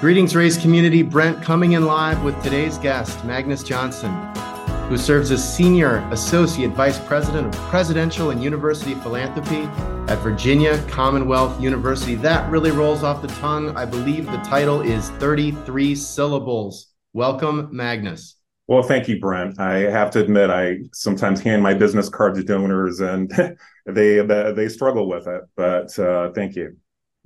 Greetings, Raise community. Brent coming in live with today's guest, Magnus Johnsson, who serves as Senior Associate Vice President of Presidential and University Philanthropy at Virginia Commonwealth University. That really rolls off the tongue. I believe the title is 33 syllables. Welcome, Magnus. Well, thank you, Brent. I have to admit, I sometimes hand my business card to donors and they, they struggle with it, but uh, thank you.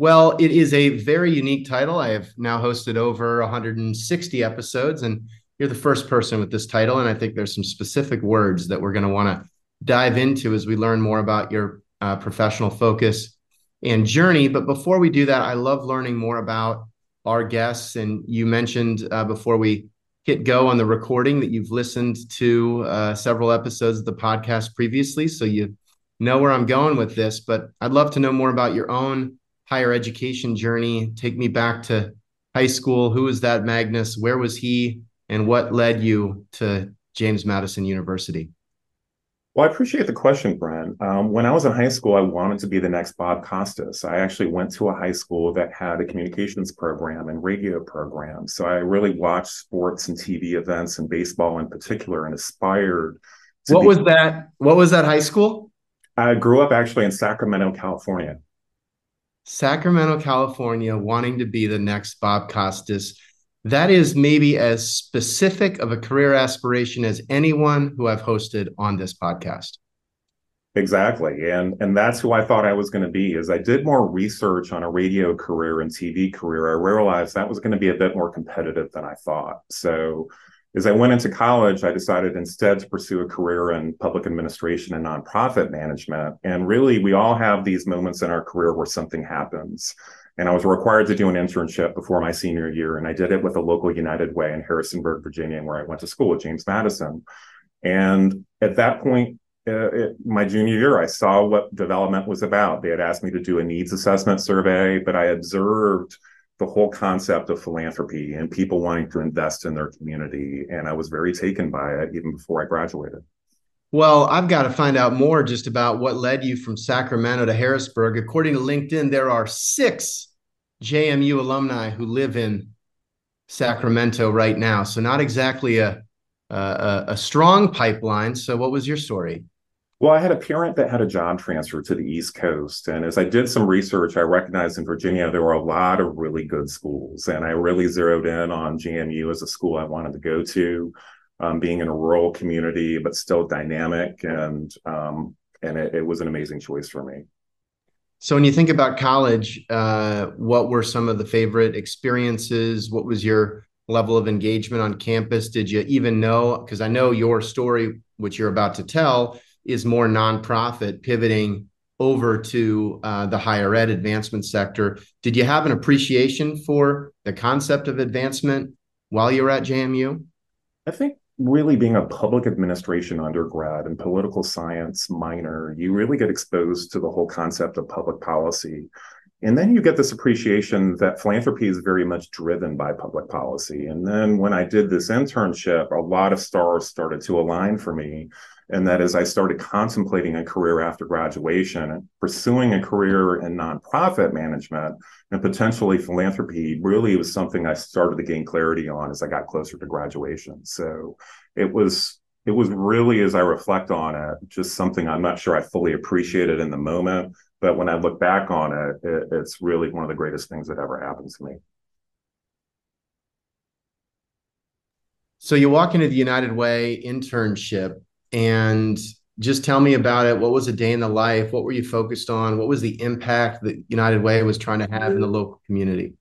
Well, it is a very unique title. I have now hosted over 160 episodes, and you're the first person with this title. And I think there's some specific words that we're going to want to dive into as we learn more about your uh, professional focus and journey. But before we do that, I love learning more about our guests. And you mentioned uh, before we hit go on the recording that you've listened to uh, several episodes of the podcast previously. So you know where I'm going with this. But I'd love to know more about your own higher education journey. Take me back to high school. Who was that Magnus? Where was he? And what led you to James Madison University? Well, I appreciate the question, Brent. Um, when I was in high school, I wanted to be the next Bob Costas. I actually went to a high school that had a communications program and radio program. So I really watched sports and TV events and baseball in particular and aspired. what be- was that? What was that high school? I grew up actually in Sacramento, California. Sacramento, California, wanting to be the next Bob Costas. That is maybe as specific of a career aspiration as anyone who I've hosted on this podcast. Exactly. And and that's who I thought I was going to be. As I did more research on a radio career and TV career, I realized that was going to be a bit more competitive than I thought. So as I went into college, I decided instead to pursue a career in public administration and nonprofit management. And really, we all have these moments in our career where something happens. And I was required to do an internship before my senior year. And I did it with a local United Way in Harrisonburg, Virginia, where I went to school at James Madison. And at that point, uh, it, my junior year, I saw what development was about. They had asked me to do a needs assessment survey, but I observed the whole concept of philanthropy and people wanting to invest in their community. And I was very taken by it even before I graduated. Well, I've got to find out more just about what led you from Sacramento to Harrisburg. According to LinkedIn, there are six JMU alumni who live in Sacramento right now. So, not exactly a, a, a strong pipeline. So, what was your story? Well, I had a parent that had a job transfer to the East Coast. And as I did some research, I recognized in Virginia there were a lot of really good schools. And I really zeroed in on GMU as a school I wanted to go to, um, being in a rural community, but still dynamic. And, um, and it, it, was an amazing choice for me. So, when you think about college, uh, what were some of the favorite experiences? What was your level of engagement on campus? Did you even know? Because I know your story, which you're about to tell is more nonprofit pivoting over to uh, the higher ed advancement sector. Did you have an appreciation for the concept of advancement while you were at JMU? I think really being a public administration undergrad and political science minor, you really get exposed to the whole concept of public policy. And then you get this appreciation that philanthropy is very much driven by public policy. And then when I did this internship, a lot of stars started to align for me and that as I started contemplating a career after graduation, pursuing a career in nonprofit management and potentially philanthropy really was something I started to gain clarity on as I got closer to graduation. So it was it was really as I reflect on it, just something I'm not sure I fully appreciated in the moment, but when I look back on it, it it's really one of the greatest things that ever happened to me. So you walk into the United Way internship and just tell me about it. What was a day in the life? What were you focused on? What was the impact that United Way was trying to have in the local community?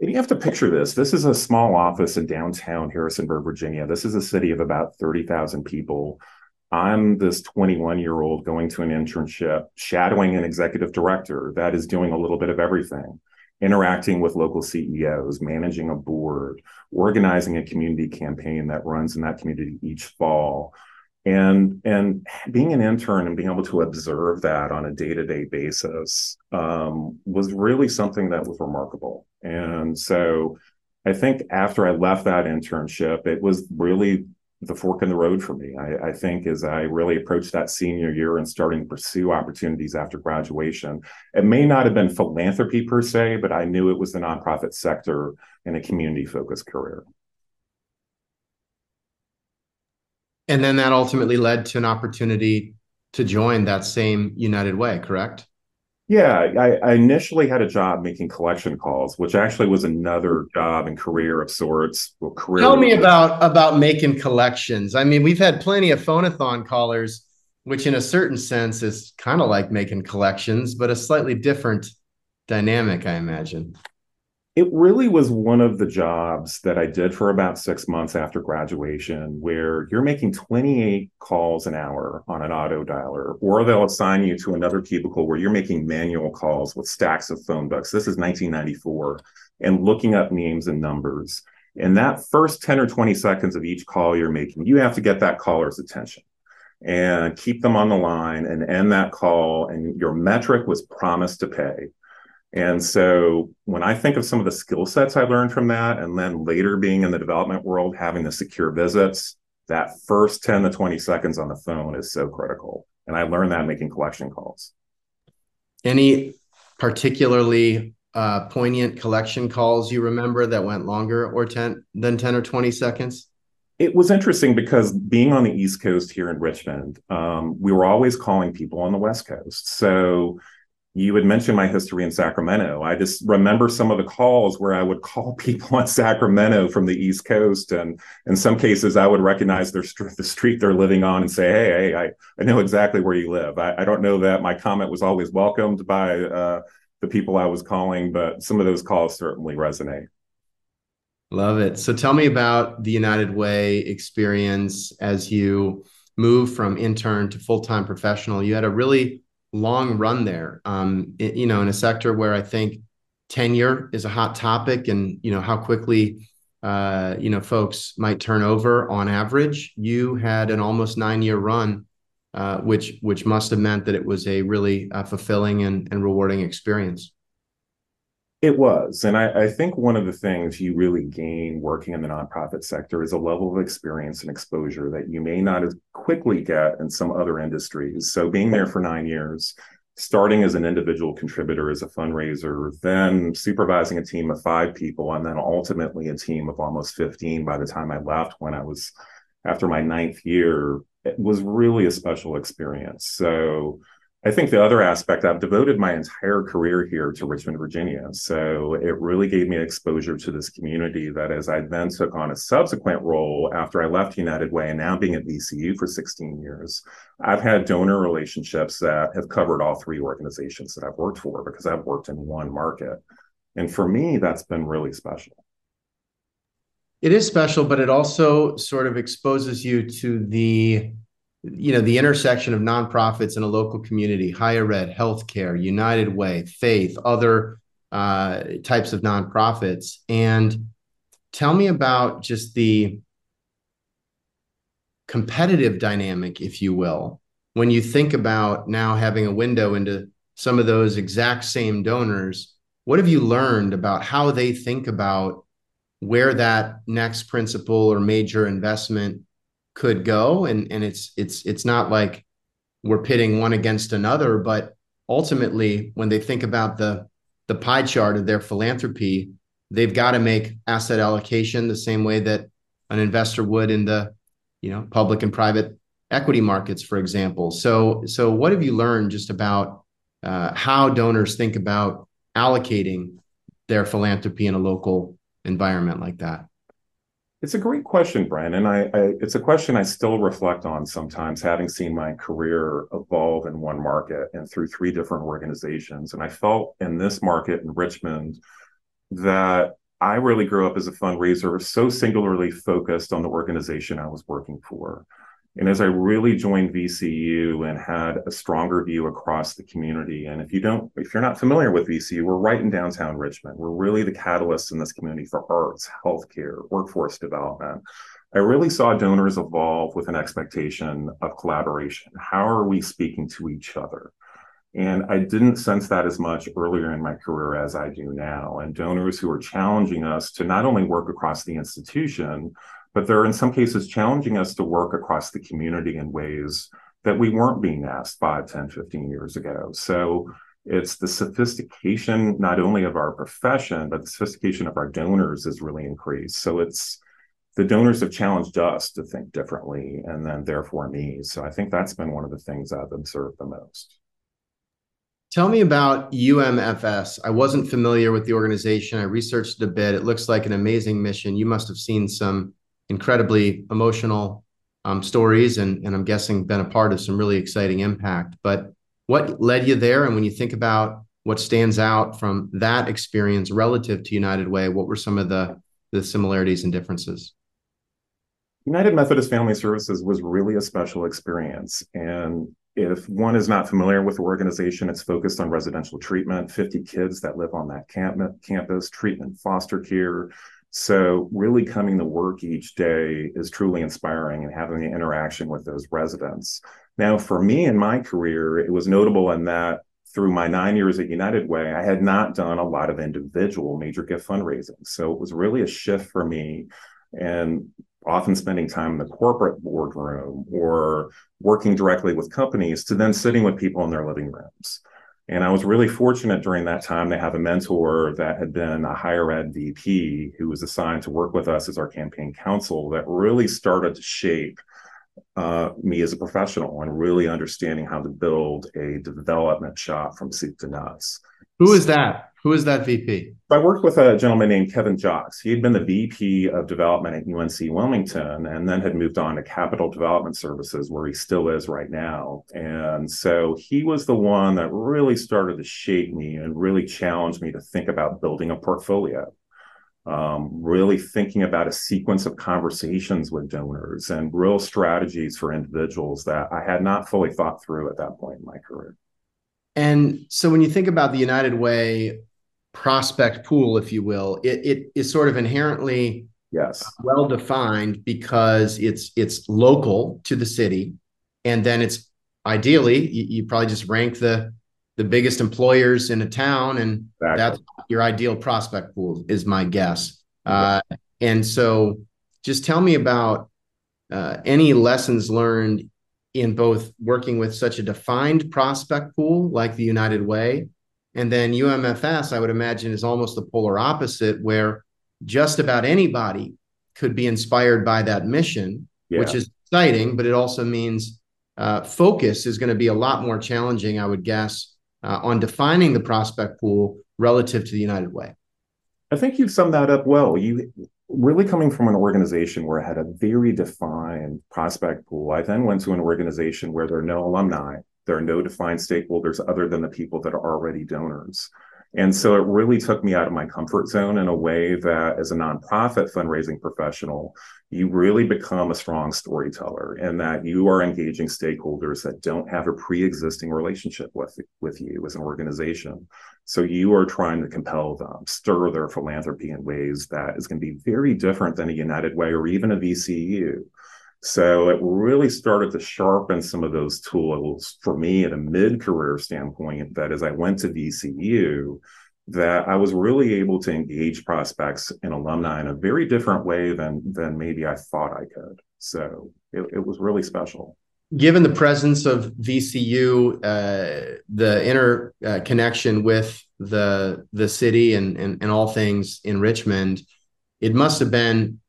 And you have to picture this. This is a small office in downtown Harrisonburg, Virginia. This is a city of about 30,000 people. I'm this 21 year old going to an internship, shadowing an executive director that is doing a little bit of everything, interacting with local CEOs, managing a board, organizing a community campaign that runs in that community each fall and and being an intern and being able to observe that on a day-to-day basis um, was really something that was remarkable and so i think after i left that internship it was really the fork in the road for me. I, I, think as I really approached that senior year and starting to pursue opportunities after graduation, it may not have been philanthropy per se, but I knew it was the nonprofit sector and a community focused career. And then that ultimately led to an opportunity to join that same United Way, correct? Yeah, I, I, initially had a job making collection calls, which actually was another job and career of sorts. Well, career Tell me about about making collections. I mean, we've had plenty of phonathon callers, which in a certain sense is kind of like making collections, but a slightly different dynamic, I imagine. It really was one of the jobs that I did for about six months after graduation, where you're making 28 calls an hour on an auto dialer, or they'll assign you to another cubicle where you're making manual calls with stacks of phone books. This is 1994, and looking up names and numbers. And that first 10 or 20 seconds of each call you're making, you have to get that caller's attention and keep them on the line and end that call. And your metric was promise to pay. And so when I think of some of the skill sets I learned from that, and then later being in the development world, having the secure visits, that first 10 to 20 seconds on the phone is so critical. And I learned that making collection calls. Any particularly uh, poignant collection calls you remember that went longer or 10 than 10 or 20 seconds? It was interesting because being on the East Coast here in Richmond, um, we were always calling people on the West Coast. So you had mentioned my history in Sacramento. I just remember some of the calls where I would call people in Sacramento from the East Coast, and in some cases, I would recognize their the street they're living on and say, "Hey, hey, I, I know exactly where you live." I, I don't know that my comment was always welcomed by uh, the people I was calling, but some of those calls certainly resonate. Love it. So, tell me about the United Way experience as you move from intern to full time professional. You had a really long run there. Um, it, you know, in a sector where I think tenure is a hot topic, and you know how quickly uh, you know folks might turn over on average. You had an almost nine year run, uh, which which must have meant that it was a really uh, fulfilling and, and rewarding experience. It was. And I, I, think one of the things you really gain working in the nonprofit sector is a level of experience and exposure that you may not as quickly get in some other industries. So being there for nine years, starting as an individual contributor as a fundraiser, then supervising a team of five people, and then ultimately a team of almost 15 by the time I left when I was after my ninth year, it was really a special experience. So I think the other aspect, I've devoted my entire career here to Richmond, Virginia. So it really gave me exposure to this community that as I then took on a subsequent role after I left United Way and now being at VCU for 16 years, I've had donor relationships that have covered all three organizations that I've worked for because I've worked in one market. And for me, that's been really special. It is special, but it also sort of exposes you to the you know the intersection of nonprofits in a local community higher ed healthcare united way faith other uh, types of nonprofits. And tell me about just the competitive dynamic if you will when you think about now having a window into some of those exact same donors. What have you learned about how they think about where that next principal or major investment could go. And and it's it's it's not like we're pitting one against another but ultimately when they think about the the pie chart of their philanthropy they've got to make asset allocation the same way that an investor would in the you know public and private equity markets for example. So so what have you learned just about uh, how donors think about allocating their philanthropy in a local environment like that it's a great question, Brian, and I, I, it's a question I still reflect on sometimes, having seen my career evolve in one market and through three different organizations. And I felt in this market in Richmond that I really grew up as a fundraiser, so singularly focused on the organization I was working for. And as I really joined VCU and had a stronger view across the community, and if you don't, if you're not familiar with VCU, we're right in downtown Richmond. We're really the catalyst in this community for arts, healthcare, workforce development. I really saw donors evolve with an expectation of collaboration. How are we speaking to each other? And I didn't sense that as much earlier in my career as I do now. And donors who are challenging us to not only work across the institution, but they're in some cases challenging us to work across the community in ways that we weren't being asked 5, 10, 15 years ago. So it's the sophistication not only of our profession, but the sophistication of our donors has really increased. So it's the donors have challenged us to think differently and then therefore me. So I think that's been one of the things I've observed the most. Tell me about UMFS. I wasn't familiar with the organization. I researched it a bit. It looks like an amazing mission. You must have seen some incredibly emotional um, stories and, and I'm guessing been a part of some really exciting impact. But what led you there? And when you think about what stands out from that experience relative to United Way, what were some of the, the similarities and differences? United Methodist Family Services was really a special experience. And if one is not familiar with the organization, it's focused on residential treatment, 50 kids that live on that camp- campus, treatment, foster care. So, really coming to work each day is truly inspiring and having the interaction with those residents. Now, for me in my career, it was notable in that through my nine years at United Way, I had not done a lot of individual major gift fundraising. So it was really a shift for me and often spending time in the corporate boardroom or working directly with companies to then sitting with people in their living rooms. And I was really fortunate during that time to have a mentor that had been a higher ed VP who was assigned to work with us as our campaign counsel that really started to shape uh, me as a professional and really understanding how to build a development shop from soup to nuts. Who is that? Who is that VP? I worked with a gentleman named Kevin Jocks. He had been the VP of development at UNC Wilmington and then had moved on to Capital Development Services, where he still is right now. And so he was the one that really started to shape me and really challenged me to think about building a portfolio um, really thinking about a sequence of conversations with donors and real strategies for individuals that I had not fully thought through at that point in my career. And so when you think about the United Way prospect pool, if you will, it, it is sort of inherently yes well defined because it's it's local to the city, and then it's ideally you, you probably just rank the the biggest employers in a town, and exactly. that's your ideal prospect pool, is my guess. Uh, and so, just tell me about uh, any lessons learned in both working with such a defined prospect pool like the United Way, and then UMFS, I would imagine, is almost the polar opposite, where just about anybody could be inspired by that mission, yeah. which is exciting, but it also means uh, focus is going to be a lot more challenging, I would guess, uh, on defining the prospect pool relative to the United Way? I think you've summed that up well. You really coming from an organization where I had a very defined prospect pool. I then went to an organization where there are no alumni, there are no defined stakeholders other than the people that are already donors. And so it really took me out of my comfort zone in a way that, as a nonprofit fundraising professional, you really become a strong storyteller and that you are engaging stakeholders that don't have a pre-existing relationship with, with you as an organization. So you are trying to compel them, stir their philanthropy in ways that is going to be very different than a United Way or even a VCU. So it really started to sharpen some of those tools for me at a mid-career standpoint that as I went to VCU, that I was really able to engage prospects and alumni in a very different way than than maybe I thought I could. So it, it was really special. Given the presence of VCU, uh, the interconnection uh, with the the city and, and and all things in Richmond, it must have been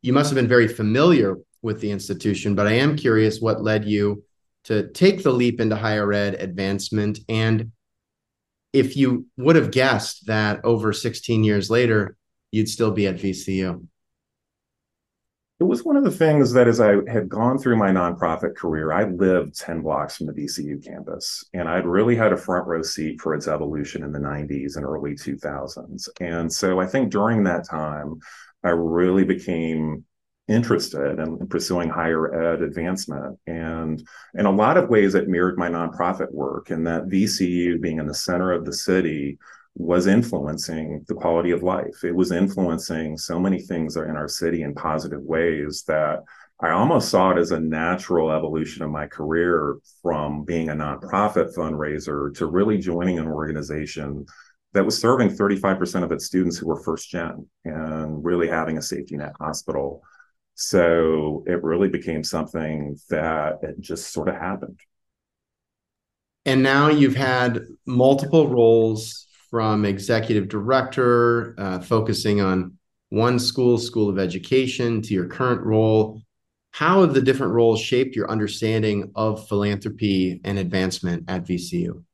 you must have been very familiar with the institution, but I am curious what led you to take the leap into higher ed advancement and if you would have guessed that over 16 years later you'd still be at VCU. It was one of the things that as I had gone through my nonprofit career, I lived 10 blocks from the VCU campus, and I'd really had a front row seat for its evolution in the 90s and early 2000s. And so I think during that time, I really became interested in, pursuing higher ed advancement. And in a lot of ways, it mirrored my nonprofit work, and that VCU being in the center of the city was influencing the quality of life. It was influencing so many things in our city in positive ways that I almost saw it as a natural evolution of my career from being a nonprofit fundraiser to really joining an organization that was serving 35% of its students who were first gen and really having a safety net hospital So it really became something that it just sort of happened. And now you've had multiple roles from executive director, uh, focusing on one school, School of Education, to your current role. How have the different roles shaped your understanding of philanthropy and advancement at VCU?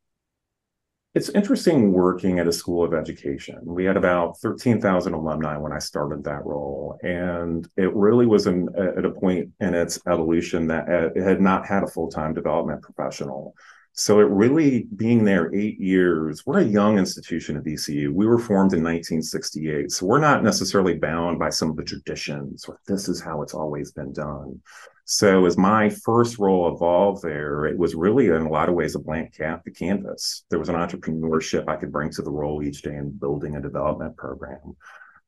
It's interesting working at a school of education. We had about 13,000 alumni when I started that role. And it really was an, at a point in its evolution that uh, it had not had a full time development professional. So it really being there eight years, we're a young institution at VCU. We were formed in 1968. So we're not necessarily bound by some of the traditions or this is how it's always been done. So as my first role evolved there, it was really in a lot of ways a blank cap, the canvas. There was an entrepreneurship I could bring to the role each day in building a development program.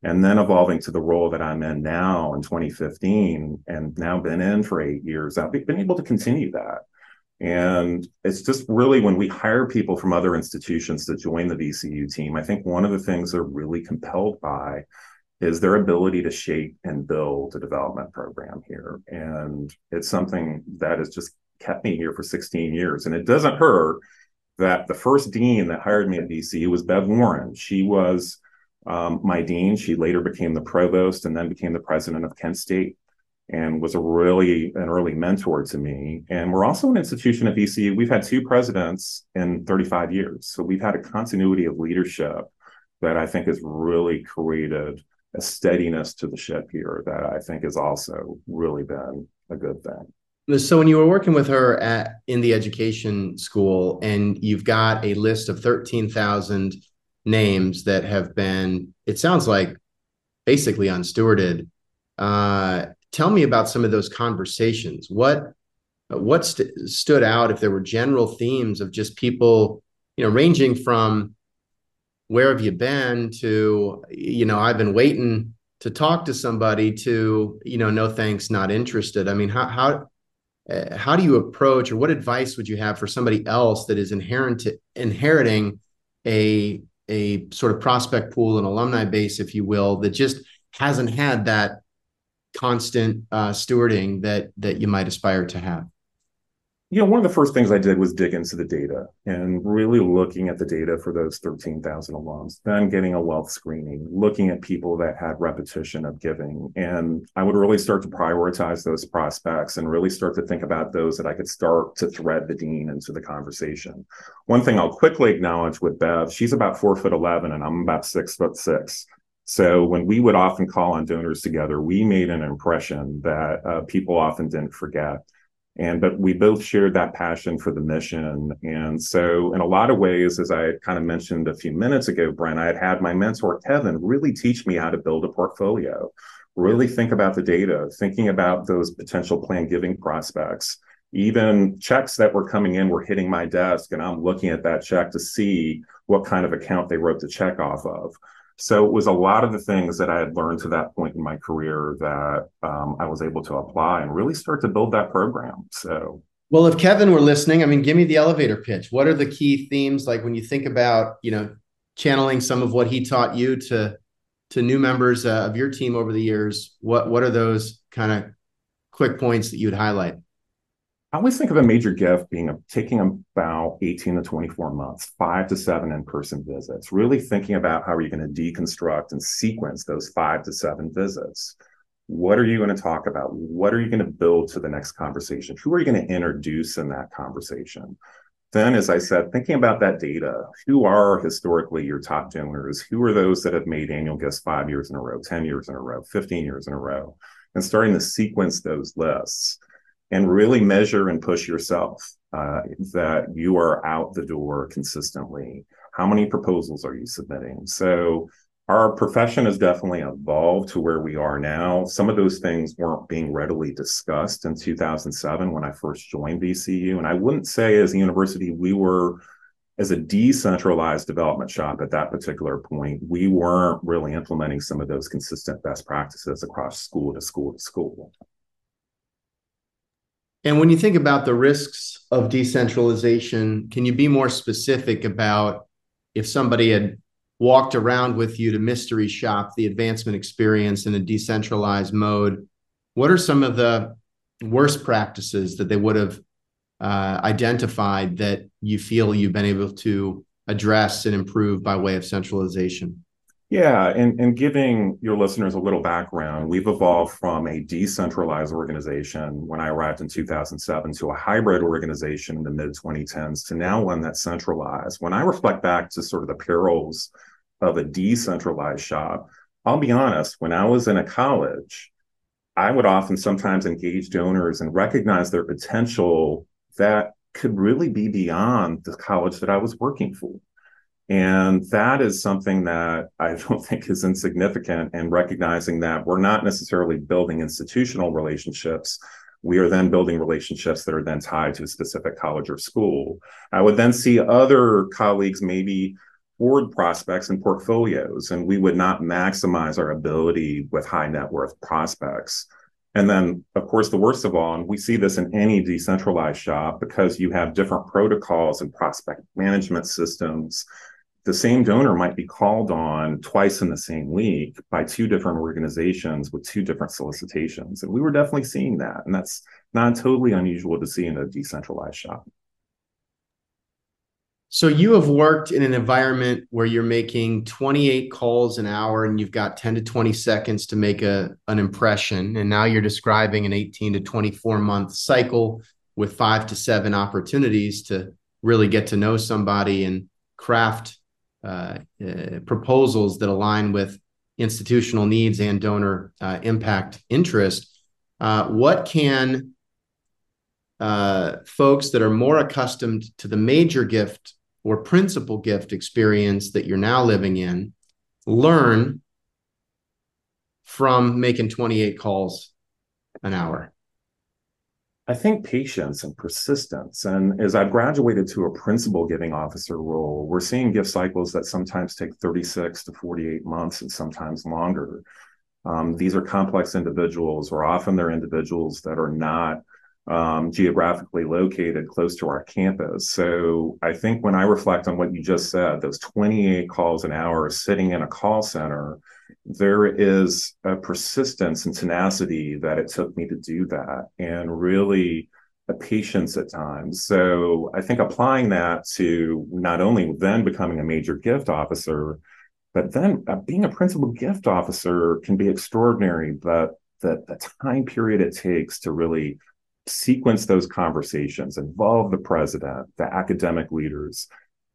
And then evolving to the role that I'm in now in 2015 and now been in for eight years, I've been able to continue that. And it's just really when we hire people from other institutions to join the VCU team, I think one of the things they're really compelled by is their ability to shape and build a development program here. And it's something that has just kept me here for 16 years. And it doesn't hurt that the first dean that hired me at VCU was Bev Warren. She was um, my dean. She later became the provost and then became the president of Kent State and was a really an early mentor to me. And we're also an institution at VCU. We've had two presidents in 35 years. So we've had a continuity of leadership that I think has really created a steadiness to the ship here that I think has also really been a good thing. So when you were working with her at in the education school and you've got a list of 13,000 names that have been it sounds like basically unstewarded uh, tell me about some of those conversations. What what st- stood out if there were general themes of just people, you know, ranging from where have you been to, you know, I've been waiting to talk to somebody to, you know, no thanks, not interested. I mean, how how uh, how do you approach or what advice would you have for somebody else that is inherent to, inheriting a a sort of prospect pool and alumni base, if you will, that just hasn't had that constant uh, stewarding that that you might aspire to have? You know, one of the first things I did was dig into the data and really looking at the data for those 13,000 alums, then getting a wealth screening, looking at people that had repetition of giving. And I would really start to prioritize those prospects and really start to think about those that I could start to thread the dean into the conversation. One thing I'll quickly acknowledge with Bev, she's about four foot 11 and I'm about six foot six. So when we would often call on donors together, we made an impression that uh, people often didn't forget. And but we both shared that passion for the mission. And so in a lot of ways, as I kind of mentioned a few minutes ago, Brent, I had had my mentor Kevin really teach me how to build a portfolio, really think about the data, thinking about those potential plan giving prospects. Even checks that were coming in were hitting my desk, and I'm looking at that check to see what kind of account they wrote the check off of. So it was a lot of the things that I had learned to that point in my career that um, I was able to apply and really start to build that program. So, well, if Kevin were listening, I mean, give me the elevator pitch. What are the key themes? Like when you think about, you know, channeling some of what he taught you to to new members uh, of your team over the years, what what are those kind of quick points that you'd highlight? I always think of a major gift being a, taking about 18 to 24 months, five to seven in person visits, really thinking about how are you going to deconstruct and sequence those five to seven visits. What are you going to talk about? What are you going to build to the next conversation? Who are you going to introduce in that conversation? Then, as I said, thinking about that data, who are historically your top donors? Who are those that have made annual gifts five years in a row, 10 years in a row, 15 years in a row? And starting to sequence those lists and really measure and push yourself uh, that you are out the door consistently. How many proposals are you submitting? So our profession has definitely evolved to where we are now. Some of those things weren't being readily discussed in 2007 when I first joined VCU. And I wouldn't say as a university, we were as a decentralized development shop at that particular point, we weren't really implementing some of those consistent best practices across school to school to school. And when you think about the risks of decentralization, can you be more specific about if somebody had walked around with you to mystery shop the advancement experience in a decentralized mode? what are some of the worst practices that they would have uh, identified that you feel you've been able to address and improve by way of centralization? Yeah, and, and giving your listeners a little background, we've evolved from a decentralized organization when I arrived in 2007 to a hybrid organization in the mid 2010s to now one that's centralized. When I reflect back to sort of the perils of a decentralized shop, I'll be honest, when I was in a college, I would often sometimes engage donors and recognize their potential that could really be beyond the college that I was working for. And that is something that I don't think is insignificant and recognizing that we're not necessarily building institutional relationships. We are then building relationships that are then tied to a specific college or school. I would then see other colleagues maybe forward prospects and portfolios, and we would not maximize our ability with high net worth prospects. And then, of course, the worst of all, and we see this in any decentralized shop because you have different protocols and prospect management systems the same donor might be called on twice in the same week by two different organizations with two different solicitations. And we were definitely seeing that. And that's not totally unusual to see in a decentralized shop. So you have worked in an environment where you're making 28 calls an hour and you've got 10 to 20 seconds to make a an impression and now you're describing an 18 to 24 month cycle with 5 to 7 opportunities to really get to know somebody and craft uh, uh, proposals that align with institutional needs and donor uh, impact interest. what can folks that are more accustomed to the major gift or principal gift experience that you're now living in learn from making 28 calls an hour? I think patience and persistence. And as I've graduated to a principal giving officer role, we're seeing gift cycles that sometimes take 36 to 48 months and sometimes longer. Um, these are complex individuals, or often they're individuals that are not um, geographically located close to our campus. So I think when I reflect on what you just said, those 28 calls an hour sitting in a call center, there is a persistence and tenacity that it took me to do that and really a patience at times. So I think applying that to not only then becoming a major gift officer, but then uh, being a principal gift officer can be extraordinary, but the, the time period it takes to really sequence those conversations, involve the president, the academic leaders,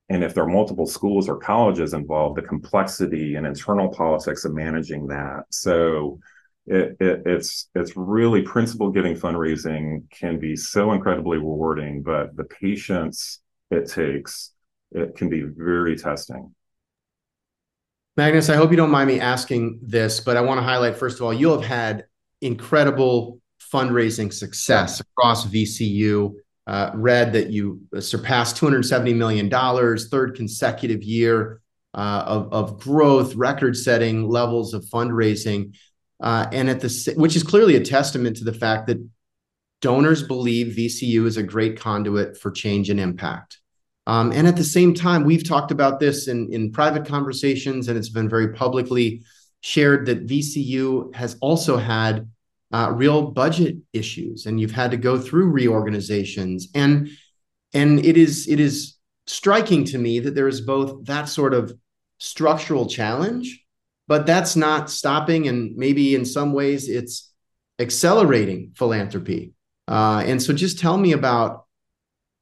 and if there are multiple schools or colleges involved, the complexity and internal politics of managing that. So it, it, it's it's really principal giving fundraising can be so incredibly rewarding, but the patience it takes it can be very testing. Magnus, I hope you don't mind me asking this, but I want to highlight first of all, you have had incredible fundraising success across VCU uh, read that you surpassed $270 million, third consecutive year uh, of, of growth, record setting levels of fundraising. Uh, and at the which is clearly a testament to the fact that donors believe VCU is a great conduit for change and impact. Um, and at the same time, we've talked about this in, in private conversations, and it's been very publicly shared that VCU has also had uh, real budget issues and you've had to go through reorganizations. And and it is it is striking to me that there is both that sort of structural challenge but that's not stopping and maybe in some ways it's accelerating philanthropy. Uh, and so just tell me about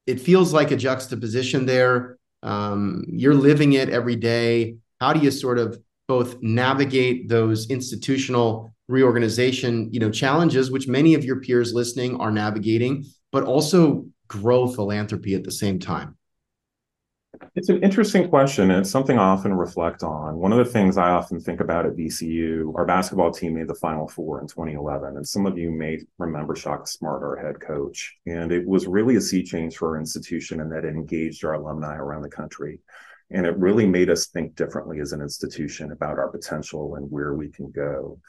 it feels like a juxtaposition there. Um, you're living it every day. How do you sort of both navigate those institutional reorganization, you know, challenges which many of your peers listening are navigating, but also grow philanthropy at the same time? It's an interesting question. And it's something I often reflect on. One of the things I often think about at VCU, our basketball team made the Final Four in 2011. And some of you may remember Shaka Smart, our head coach. And it was really a sea change for our institution and that it engaged our alumni around the country. And it really made us think differently as an institution about our potential and where we can go.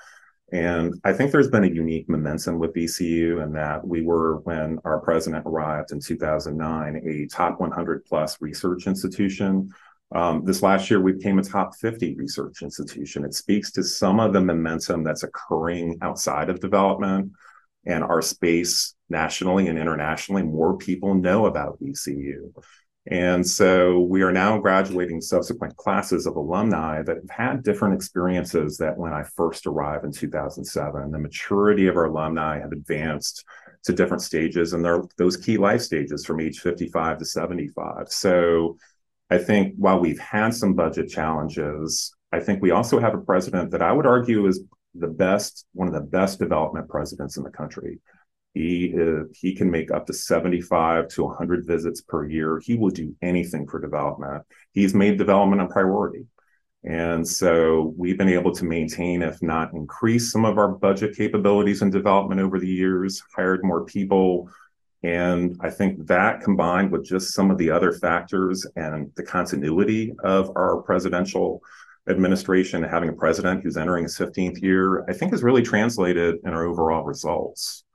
And I think there's been a unique momentum with VCU in that we were, when our president arrived in 2009, a top 100 plus research institution Um, this last year, we became a top 50 research institution. It speaks to some of the momentum that's occurring outside of development and our space nationally and internationally. More people know about VCU. And so we are now graduating subsequent classes of alumni that have had different experiences that when I first arrived in 2007. The maturity of our alumni have advanced to different stages, and they're those key life stages from age 55 to 75. So I think while we've had some budget challenges, I think we also have a president that I would argue is the best, one of the best development presidents in the country. He uh, he can make up to 75 to 100 visits per year. He will do anything for development. He's made development a priority. And so we've been able to maintain, if not increase, some of our budget capabilities in development over the years, hired more people. And I think that combined with just some of the other factors and the continuity of our presidential administration, having a president who's entering his 15th year, I think has really translated in our overall results.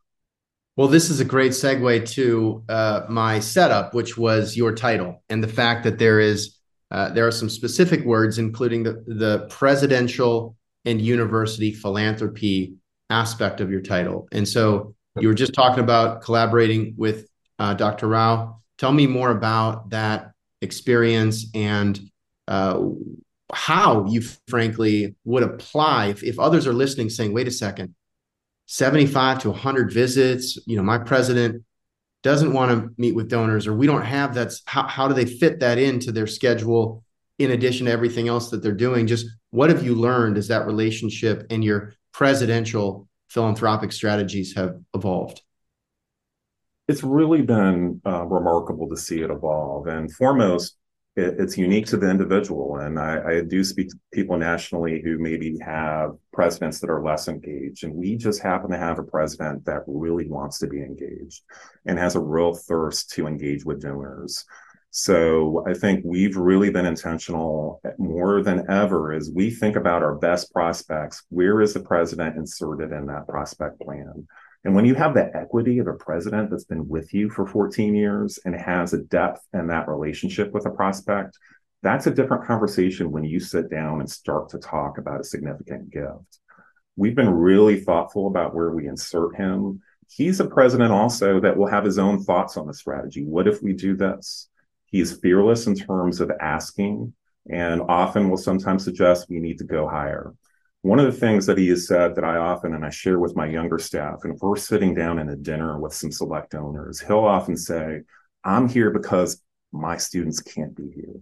Well, this is a great segue to uh, my setup, which was your title, and the fact that there is uh, there are some specific words, including the the presidential and university philanthropy aspect of your title. And so you were just talking about collaborating with uh, Dr. Rao. Tell me more about that experience and uh, how you frankly would apply if, if others are listening saying, wait a second, 75 to 100 visits. You know, my president doesn't want to meet with donors, or we don't have that's how, how do they fit that into their schedule in addition to everything else that they're doing? Just what have you learned as that relationship and your presidential philanthropic strategies have evolved? It's really been uh, remarkable to see it evolve. And foremost, it, it's unique to the individual. And I, I, do speak to people nationally who maybe have presidents that are less engaged. And we just happen to have a president that really wants to be engaged and has a real thirst to engage with donors. So I think we've really been intentional more than ever as we think about our best prospects. Where is the president inserted in that prospect plan? And when you have the equity of a president that's been with you for 14 years and has a depth in that relationship with a prospect, that's a different conversation when you sit down and start to talk about a significant gift. We've been really thoughtful about where we insert him. He's a president also that will have his own thoughts on the strategy. What if we do this? He's fearless in terms of asking and often will sometimes suggest we need to go higher. One of the things that he has said that I often and I share with my younger staff, and if we're sitting down in a dinner with some select owners, he'll often say, I'm here because my students can't be here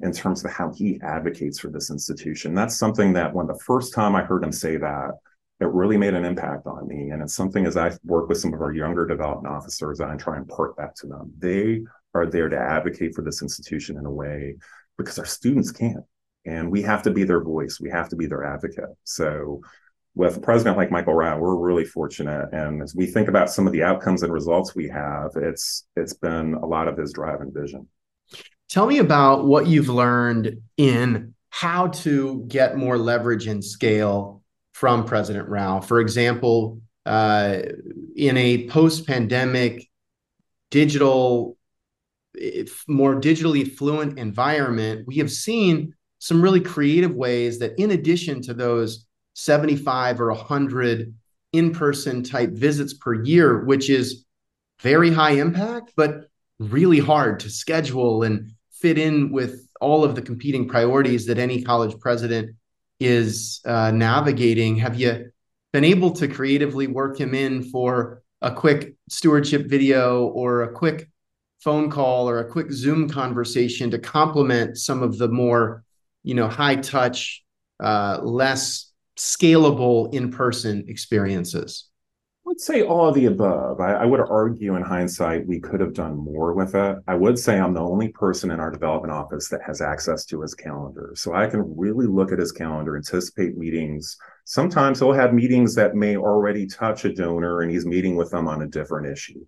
in terms of how he advocates for this institution. That's something that when the first time I heard him say that, it really made an impact on me. And it's something as I work with some of our younger development officers, I try and impart that to them. They are there to advocate for this institution in a way because our students can't and we have to be their voice. We have to be their advocate. So with a president like Michael Rao, we're really fortunate. And as we think about some of the outcomes and results we have, it's it's been a lot of his drive and vision. Tell me about what you've learned in how to get more leverage and scale from President Rao. For example, uh, in a post-pandemic digital more digitally fluent environment, we have seen some really creative ways that, in addition to those 75 or 100 in person type visits per year, which is very high impact, but really hard to schedule and fit in with all of the competing priorities that any college president is uh, navigating. Have you been able to creatively work him in for a quick stewardship video or a quick phone call or a quick Zoom conversation to complement some of the more you know high touch uh, less scalable in-person experiences I would say all of the above. I, I, would argue in hindsight, we could have done more with it. I would say I'm the only person in our development office that has access to his calendar. So I can really look at his calendar, anticipate meetings. Sometimes he'll have meetings that may already touch a donor and he's meeting with them on a different issue.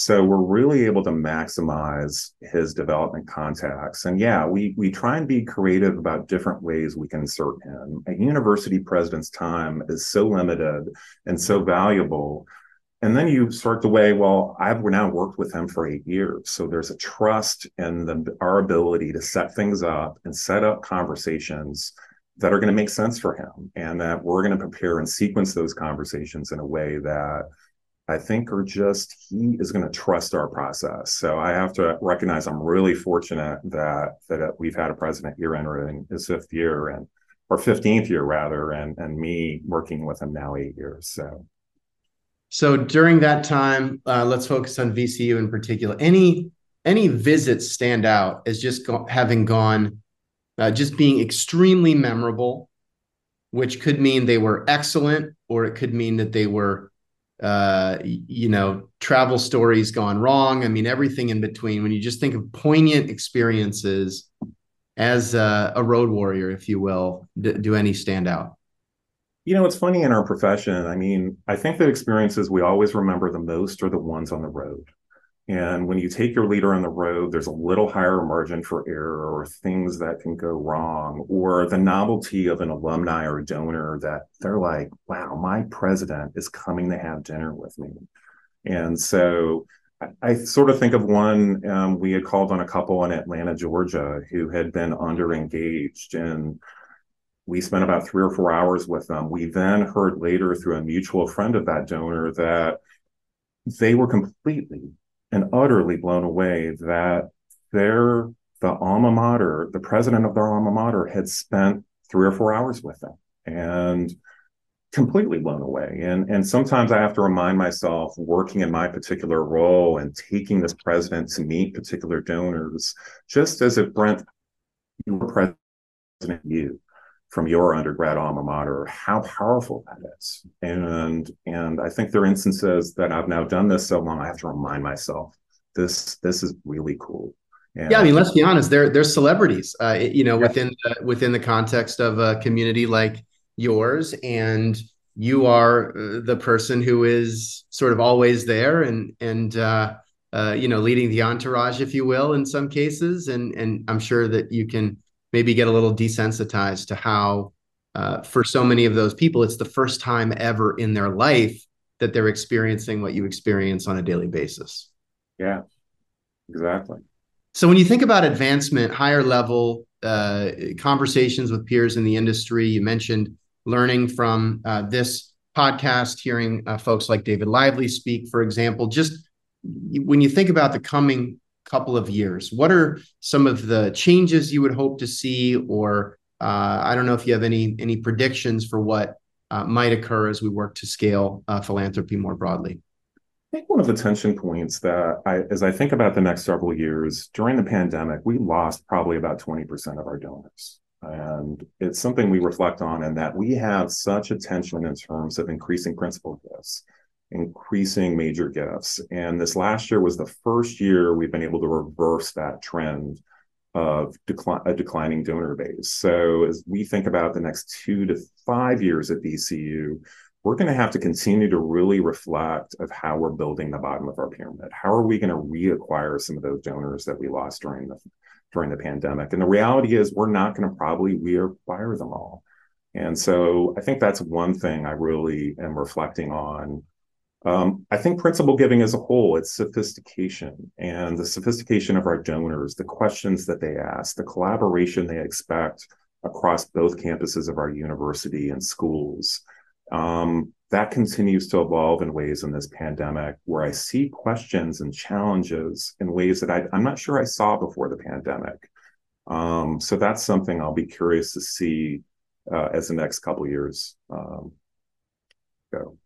So we're really able to maximize his development contacts. And yeah, we we try and be creative about different ways we can insert him. A university president's time is so limited and so valuable and then you start to weigh, well, I've now worked with him for eight years. So there's a trust in the, our ability to set things up and set up conversations that are going to make sense for him and that we're going to prepare and sequence those conversations in a way that I think are just he is going to trust our process. So I have to recognize I'm really fortunate that that we've had a president here entering his fifth year and or 15th year rather and and me working with him now 8 years. So so during that time, uh, let's focus on VCU in particular. Any any visits stand out as just go- having gone, uh, just being extremely memorable, which could mean they were excellent, or it could mean that they were, uh, you know, travel stories gone wrong. I mean, everything in between. When you just think of poignant experiences as a, a road warrior, if you will, do, do any stand out? You know, it's funny in our profession. I mean, I think the experiences we always remember the most are the ones on the road. And when you take your leader on the road, there's a little higher margin for error or things that can go wrong, or the novelty of an alumni or donor that they're like, wow, my president is coming to have dinner with me. And so I, I sort of think of one, um, we had called on a couple in Atlanta, Georgia, who had been under engaged and we spent about three or four hours with them. We then heard later through a mutual friend of that donor that they were completely and utterly blown away that their the alma mater, the president of their alma mater, had spent three or four hours with them and completely blown away. And and sometimes I have to remind myself, working in my particular role and taking this president to meet particular donors, just as if Brent, you were president, you from your undergrad alma mater, how powerful that is. And and I think there are instances that I've now done this so long, I have to remind myself this this is really cool. And yeah, I mean, let's be honest. They're they're celebrities, uh, you know, yeah. within the, within the context of a community like yours, and you are uh, the person who is sort of always there, and and uh, uh, you know, leading the entourage, if you will, in some cases, and and I'm sure that you can maybe get a little desensitized to how uh, for so many of those people it's the first time ever in their life that they're experiencing what you experience on a daily basis. Yeah exactly. So when you think about advancement higher level uh, conversations with peers in the industry you mentioned learning from uh, this podcast hearing uh, folks like david lively speak for example just when you think about the coming couple of years? What are some of the changes you would hope to see, or uh, I don't know if you have any any predictions for what uh, might occur as we work to scale uh, philanthropy more broadly? I think one of the tension points that I, as I think about the next several years, during the pandemic, we lost probably about 20% of our donors. And it's something we reflect on in that we have such attention in terms of increasing principal gifts increasing major gifts. And this last year was the first year we've been able to reverse that trend of decli- a declining donor base. So as we think about the next two to five years at VCU, we're going to have to continue to really reflect of how we're building the bottom of our pyramid. How are we going to reacquire some of those donors that we lost during the during the pandemic? And the reality is we're not going to probably reacquire them all. And so I think that's one thing I really am reflecting on um, I think principal giving as a whole, it's sophistication and the sophistication of our donors, the questions that they ask, the collaboration they expect across both campuses of our university and schools. Um, that continues to evolve in ways in this pandemic where I see questions and challenges in ways that I, am not sure I saw before the pandemic. Um, so that's something I'll be curious to see uh, as the next couple years um, go.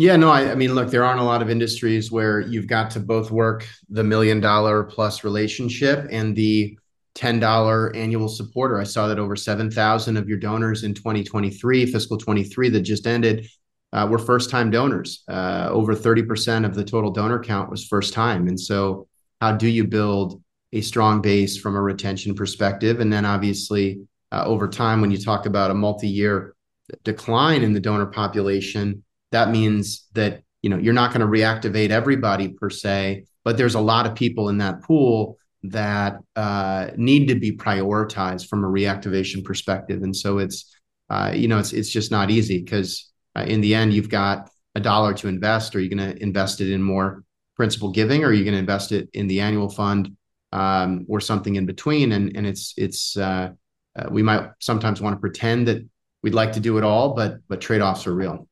Yeah, no, I, I, mean, look, there aren't a lot of industries where you've got to both work the million dollar plus relationship and the $10 annual supporter. I saw that over 7,000 of your donors in 2023, fiscal 23 that just ended, uh, were first time donors. Uh, over 30% of the total donor count was first time. And so, how do you build a strong base from a retention perspective? And then, obviously, uh, over time, when you talk about a multi year decline in the donor population, that means that you know you're not going to reactivate everybody per se but there's a lot of people in that pool that uh, need to be prioritized from a reactivation perspective and so it's uh, you know it's it's just not easy because uh, in the end you've got a dollar to invest? Are you going to invest it in more principal giving, or are you going to invest it in the annual fund um, or something in between? And and it's it's uh, uh, we might sometimes want to pretend that we'd like to do it all, but but trade offs are real.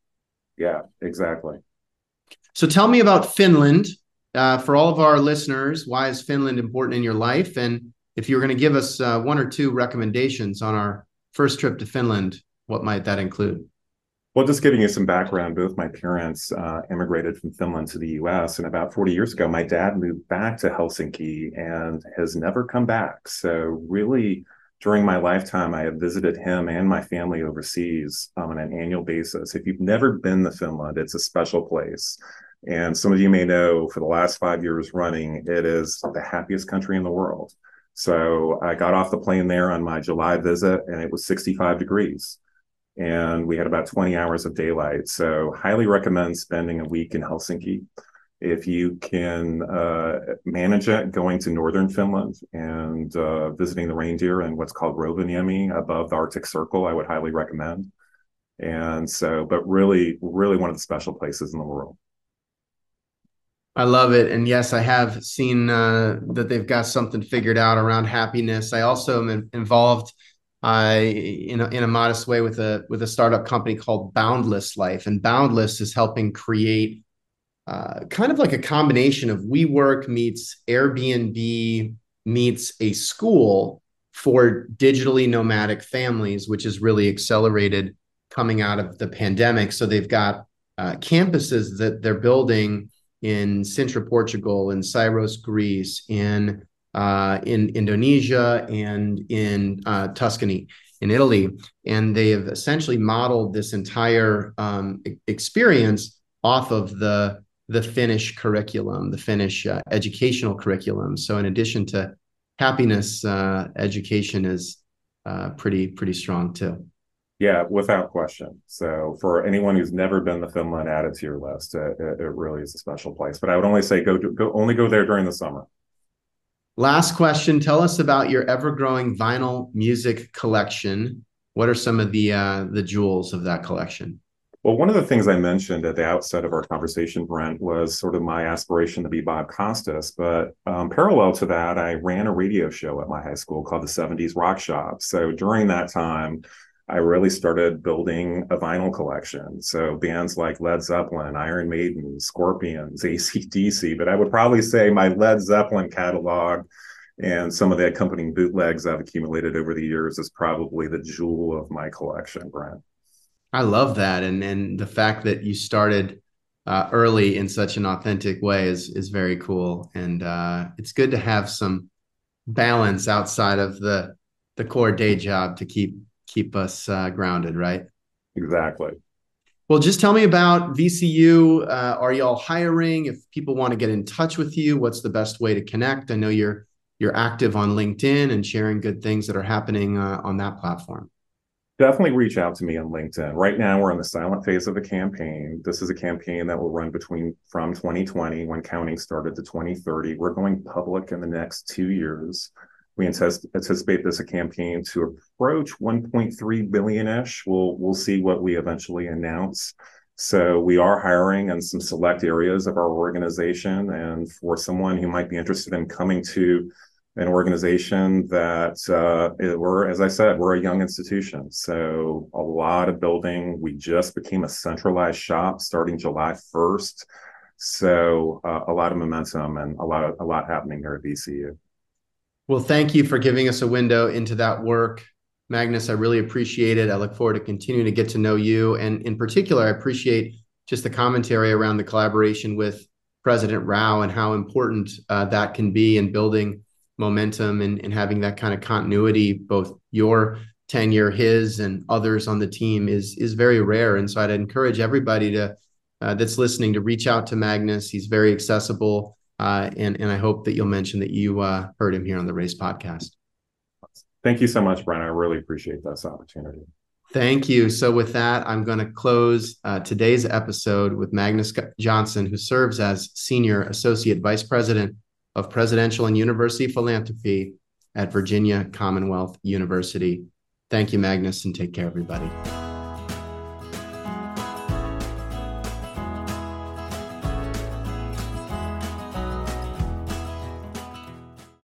Yeah, exactly. So tell me about Finland. Uh, for all of our listeners, why is Finland important in your life? And if you were going to give us uh, one or two recommendations on our first trip to Finland, what might that include? Well, just giving you some background, both my parents uh, immigrated from Finland to the US. And about 40 years ago, my dad moved back to Helsinki and has never come back. So, really, during my lifetime, I have visited him and my family overseas um, on an annual basis. If you've never been to Finland, it's a special place. And some of you may know for the last five years running, it is the happiest country in the world. So I got off the plane there on my July visit and it was 65 degrees and we had about 20 hours of daylight. So, highly recommend spending a week in Helsinki. If you can uh, manage it, going to northern Finland and uh, visiting the reindeer and what's called Rovaniemi above the Arctic Circle, I would highly recommend. And so, but really, really one of the special places in the world. I love it. And yes, I have seen uh, that they've got something figured out around happiness. I also am involved uh, in a, in a modest way with a with a startup company called Boundless Life, and Boundless is helping create uh, kind of like a combination of WeWork meets Airbnb meets a school for digitally nomadic families, which is really accelerated coming out of the pandemic. So they've got uh, campuses that they're building in Sintra, Portugal, in Syros, Greece, in uh, in Indonesia and in uh, Tuscany in Italy. And they have essentially modeled this entire um, experience off of the, the Finnish curriculum, the Finnish uh, educational curriculum. So, in addition to happiness, uh, education is uh, pretty, pretty strong too. Yeah, without question. So for anyone who's never been to Finland, add it to your list. It, it, really is a special place. But I would only say go to, go only go there during the summer. Last question. Tell us about your ever-growing vinyl music collection. What are some of the uh, the jewels of that collection? Well, one of the things I mentioned at the outset of our conversation, Brent, was sort of my aspiration to be Bob Costas. But um, parallel to that, I ran a radio show at my high school called the 70s Rock Shop. So during that time, I really started building a vinyl collection. So bands like Led Zeppelin, Iron Maiden, Scorpions, ACDC, but I would probably say my Led Zeppelin catalog and some of the accompanying bootlegs I've accumulated over the years is probably the jewel of my collection, Brent. I love that. And and the fact that you started uh, early in such an authentic way is is very cool. And uh, it's good to have some balance outside of the the core day job to keep keep us uh, grounded, right? Exactly. Well, just tell me about VCU. Uh, are y'all hiring? If people want to get in touch with you, what's the best way to connect? I know you're you're active on LinkedIn and sharing good things that are happening uh, on that platform. Definitely reach out to me on LinkedIn. Right now, we're in the silent phase of the campaign. This is a campaign that will run between from 2020, when counting started, to 2030. We're going public in the next two years. We anticipate this a campaign to approach 1.3 billion ish. We'll we'll see what we eventually announce. So we are hiring in some select areas of our organization, and for someone who might be interested in coming to an organization that uh, we're, as I said, we're a young institution. So a lot of building. We just became a centralized shop starting July 1st. So uh, a lot of momentum and a lot of a lot happening here at VCU. Well, thank you for giving us a window into that work. Magnus, I really appreciate it. I look forward to continuing to get to know you. And in particular, I appreciate just the commentary around the collaboration with President Rao and how important uh, that can be in building momentum and, and having that kind of continuity, both your tenure, his, and others on the team is is very rare. And so I'd encourage everybody to uh, that's listening to reach out to Magnus. He's very accessible. Uh, and, and I hope that you'll mention that you uh, heard him here on the Race Podcast. Thank you so much, Brian. I really appreciate this opportunity. Thank you. So, with that, I'm going to close uh, today's episode with Magnus Johnsson, who serves as Senior Associate Vice President of Presidential and University Philanthropy at Virginia Commonwealth University. Thank you, Magnus, and take care, everybody.